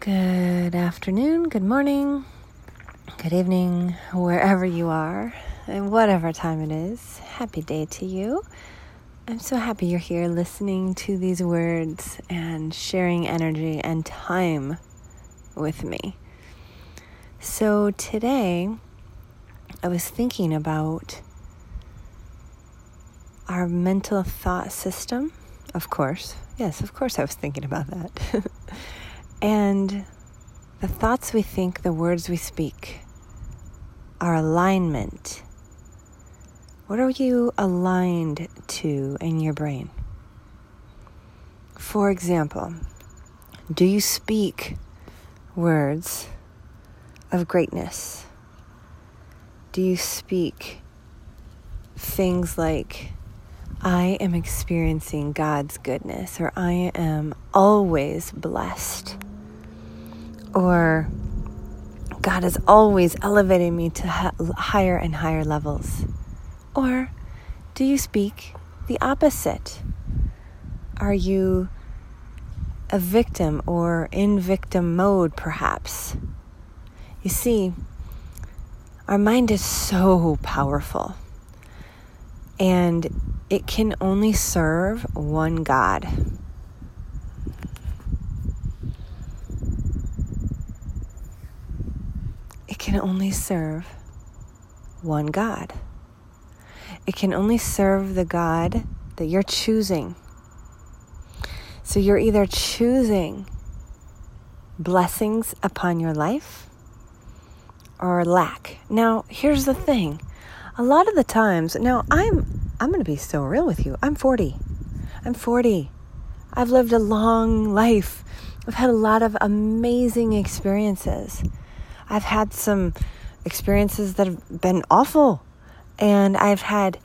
Good afternoon, good morning, good evening, wherever you are, and whatever time it is. Happy day to you. I'm so happy you're here listening to these words and sharing energy and time with me. So today, I was thinking about our mental thought system. Of course, yes, of course, I was thinking about that. And the thoughts we think, the words we speak, our alignment. What are you aligned to in your brain? For example, do you speak words of greatness? Do you speak things like, I am experiencing God's goodness, or I am always blessed? Or God is always elevating me to higher and higher levels? Or do you speak the opposite? Are you a victim or in victim mode, perhaps? You see, our mind is so powerful and it can only serve one God. Can only serve one God. It can only serve the God that you're choosing. So you're either choosing blessings upon your life or lack. Now, here's the thing. A lot of the times, now I'm I'm going to be so real with you. I'm 40. I'm 40. I've lived a long life. I've had a lot of amazing experiences. I've had some experiences that have been awful, and I've had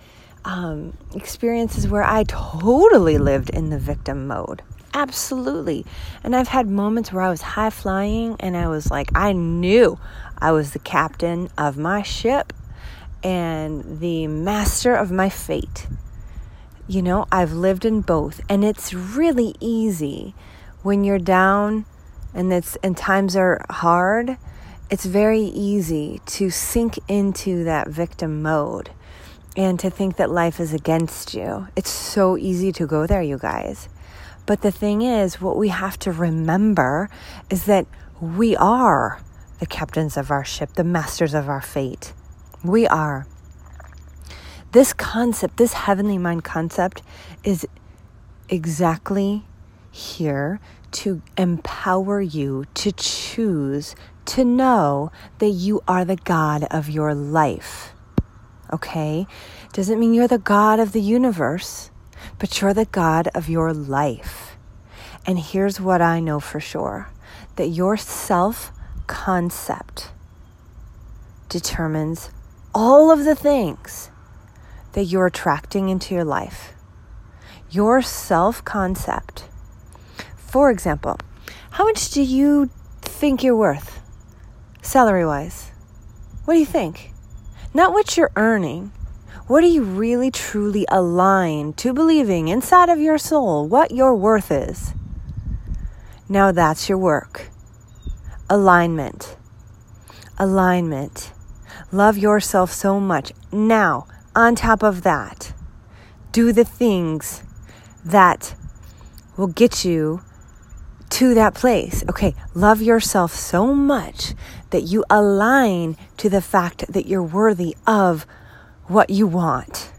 um, experiences where I totally lived in the victim mode. Absolutely. And I've had moments where I was high flying and I was like, I knew I was the captain of my ship and the master of my fate. You know, I've lived in both, and it's really easy when you're down and it's and times are hard it's very easy to sink into that victim mode and to think that life is against you. It's so easy to go there, you guys. But the thing is, what we have to remember is that we are the captains of our ship, the masters of our fate. We are. This concept, this heavenly mind concept, is exactly here to empower you to choose to know that you are the God of your life. Okay? Doesn't mean you're the God of the universe, but you're the God of your life. And here's what I know for sure that your self concept determines all of the things that you're attracting into your life. Your self concept. For example, how much do you think you're worth? salary wise? What do you think? Not what you're earning. What are you really truly aligned to believing inside of your soul what your worth is? Now that's your work. Alignment. Alignment. Love yourself so much. Now, on top of that, do the things that will get you to that place. Okay, love yourself so much that you align to the fact that you're worthy of what you want.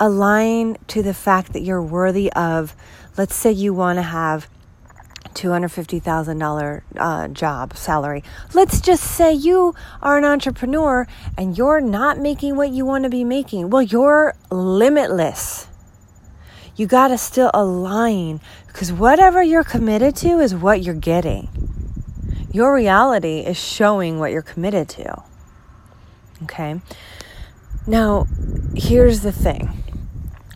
Align to the fact that you're worthy of, let's say you want to have $250,000 uh, job salary. Let's just say you are an entrepreneur and you're not making what you want to be making. Well, you're limitless you got to still align because whatever you're committed to is what you're getting. Your reality is showing what you're committed to. Okay? Now, here's the thing.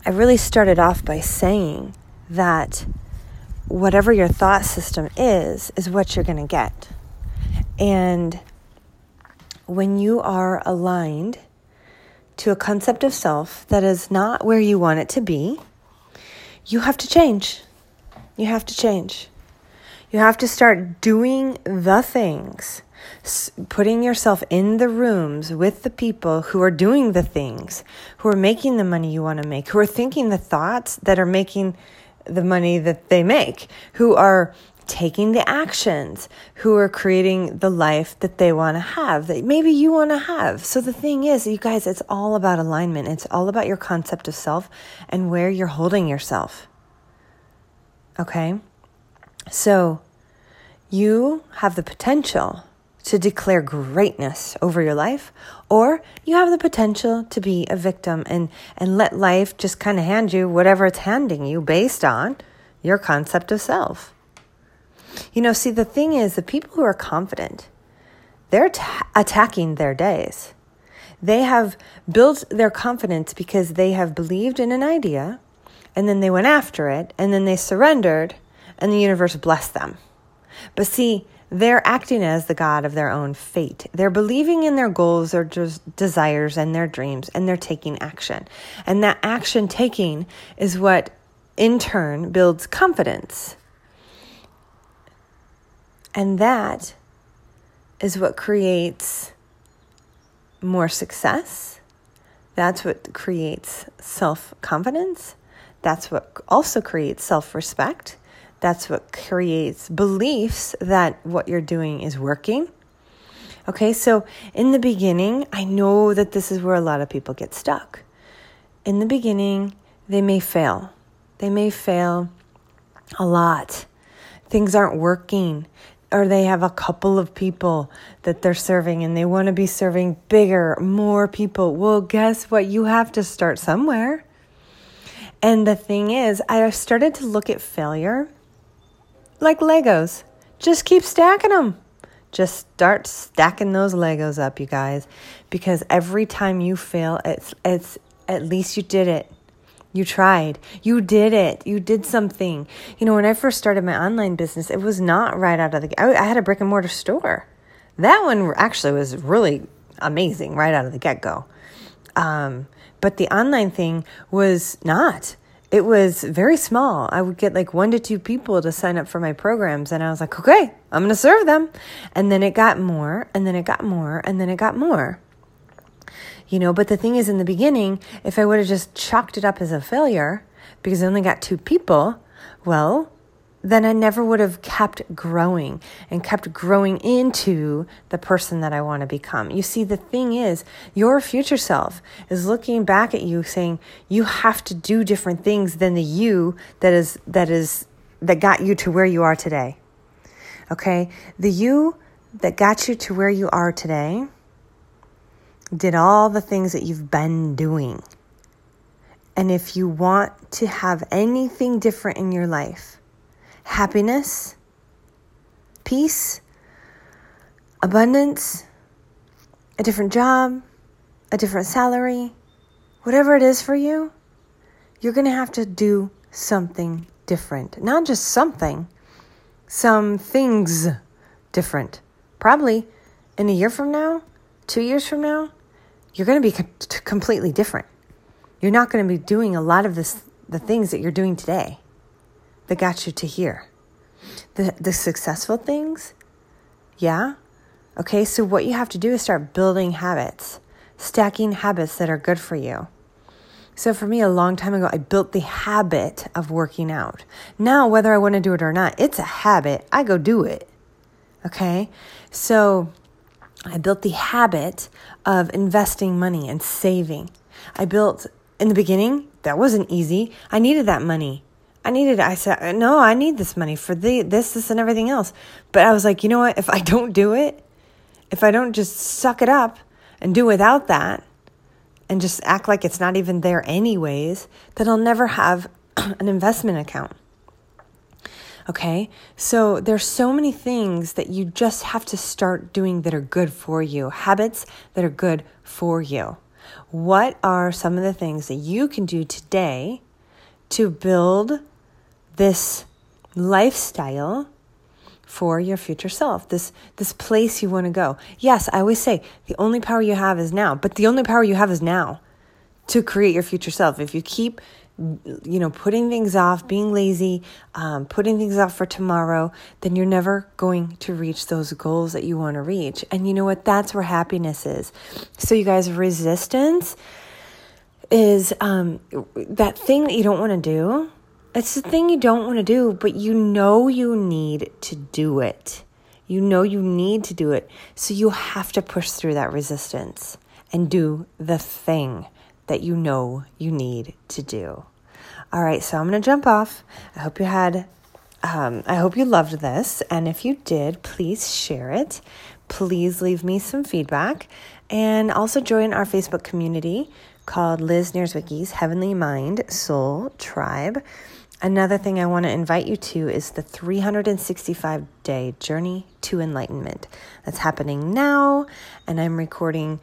I really started off by saying that whatever your thought system is, is what you're going to get. And when you are aligned to a concept of self that is not where you want it to be, you have to change. You have to change. You have to start doing the things, putting yourself in the rooms with the people who are doing the things, who are making the money you want to make, who are thinking the thoughts that are making the money that they make, who are taking the actions, who are creating the life that they want to have, that maybe you want to have. So the thing is, you guys, it's all about alignment. It's all about your concept of self and where you're holding yourself. Okay? So you have the potential to declare greatness over your life, or you have the potential to be a victim and, and let life just kind of hand you whatever it's handing you based on your concept of self. You know, see, the thing is, the people who are confident, they're ta- attacking their days. They have built their confidence because they have believed in an idea and then they went after it and then they surrendered and the universe blessed them. But see, they're acting as the God of their own fate. They're believing in their goals, their desires, and their dreams, and they're taking action. And that action taking is what, in turn, builds confidence. And that is what creates more success. That's what creates self confidence. That's what also creates self respect. That's what creates beliefs that what you're doing is working. Okay, so in the beginning, I know that this is where a lot of people get stuck. In the beginning, they may fail. They may fail a lot. Things aren't working or they have a couple of people that they're serving and they want to be serving bigger, more people. Well, guess what? You have to start somewhere. And the thing is, I started to look at failure like Legos. Just keep stacking them. Just start stacking those Legos up, you guys, because every time you fail, it's it's at least you did it. You tried. You did it. You did something. You know, when I first started my online business, it was not right out of the. I, I had a brick and mortar store. That one actually was really amazing right out of the get go. Um, but the online thing was not. It was very small. I would get like one to two people to sign up for my programs, and I was like, okay, I'm going to serve them. And then it got more, and then it got more, and then it got more you know. But the thing is, in the beginning, if I would have just chalked it up as a failure because I only got two people, well, then I never would have kept growing and kept growing into the person that I want to become. You see, the thing is, your future self is looking back at you saying, you have to do different things than the you that is, that is, that got you to where you are today. Okay. The you that got you to where you are today did all the things that you've been doing. And if you want to have anything different in your life, happiness, peace, abundance, a different job, a different salary, whatever it is for you, you're going to have to do something different. Not just something, some things different. Probably in a year from now, two years from now, you're going to be completely different. You're not going to be doing a lot of this, the things that you're doing today that got you to here. The, the successful things, yeah. Okay, so what you have to do is start building habits, stacking habits that are good for you. So for me, a long time ago, I built the habit of working out. Now, whether I want to do it or not, it's a habit. I go do it. Okay, so I built the habit of investing money and saving. I built in the beginning, that wasn't easy. I needed that money. I needed I said no, I need this money for the this this and everything else. But I was like, you know what? If I don't do it, if I don't just suck it up and do without that and just act like it's not even there anyways, then I'll never have an investment account. Okay. So there's so many things that you just have to start doing that are good for you, habits that are good for you. What are some of the things that you can do today to build this lifestyle for your future self, this this place you want to go. Yes, I always say the only power you have is now, but the only power you have is now to create your future self. If you keep you know, putting things off, being lazy, um, putting things off for tomorrow, then you're never going to reach those goals that you want to reach. And you know what? That's where happiness is. So, you guys, resistance is um, that thing that you don't want to do. It's the thing you don't want to do, but you know you need to do it. You know you need to do it. So you have to push through that resistance and do the thing that you know you need to do. All right, so I'm going to jump off. I hope you had, um, I hope you loved this. And if you did, please share it. Please leave me some feedback. And also join our Facebook community called Liz Nierzwicki's Heavenly Mind Soul Tribe. Another thing I want to invite you to is the 365 day journey to enlightenment that's happening now. And I'm recording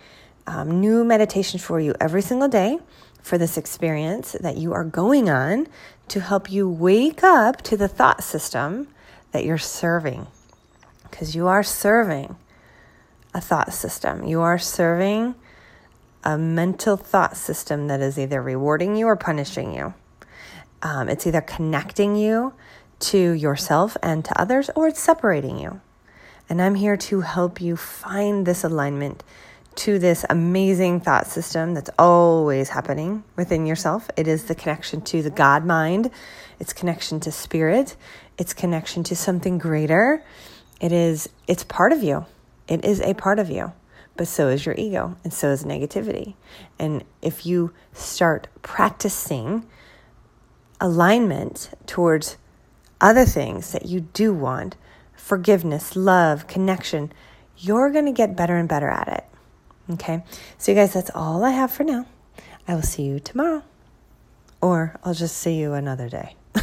um, new meditations for you every single day for this experience that you are going on to help you wake up to the thought system that you're serving. Because you are serving a thought system, you are serving a mental thought system that is either rewarding you or punishing you. Um, it's either connecting you to yourself and to others, or it's separating you. And I'm here to help you find this alignment to this amazing thought system that's always happening within yourself. It is the connection to the God mind, it's connection to spirit, it's connection to something greater. It is it's part of you. It is a part of you. But so is your ego and so is negativity. And if you start practicing alignment towards other things that you do want, forgiveness, love, connection, you're going to get better and better at it. Okay. So, you guys, that's all I have for now. I will see you tomorrow. Or I'll just see you another day.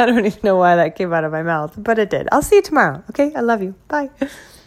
I don't even know why that came out of my mouth, but it did. I'll see you tomorrow. Okay. I love you. Bye.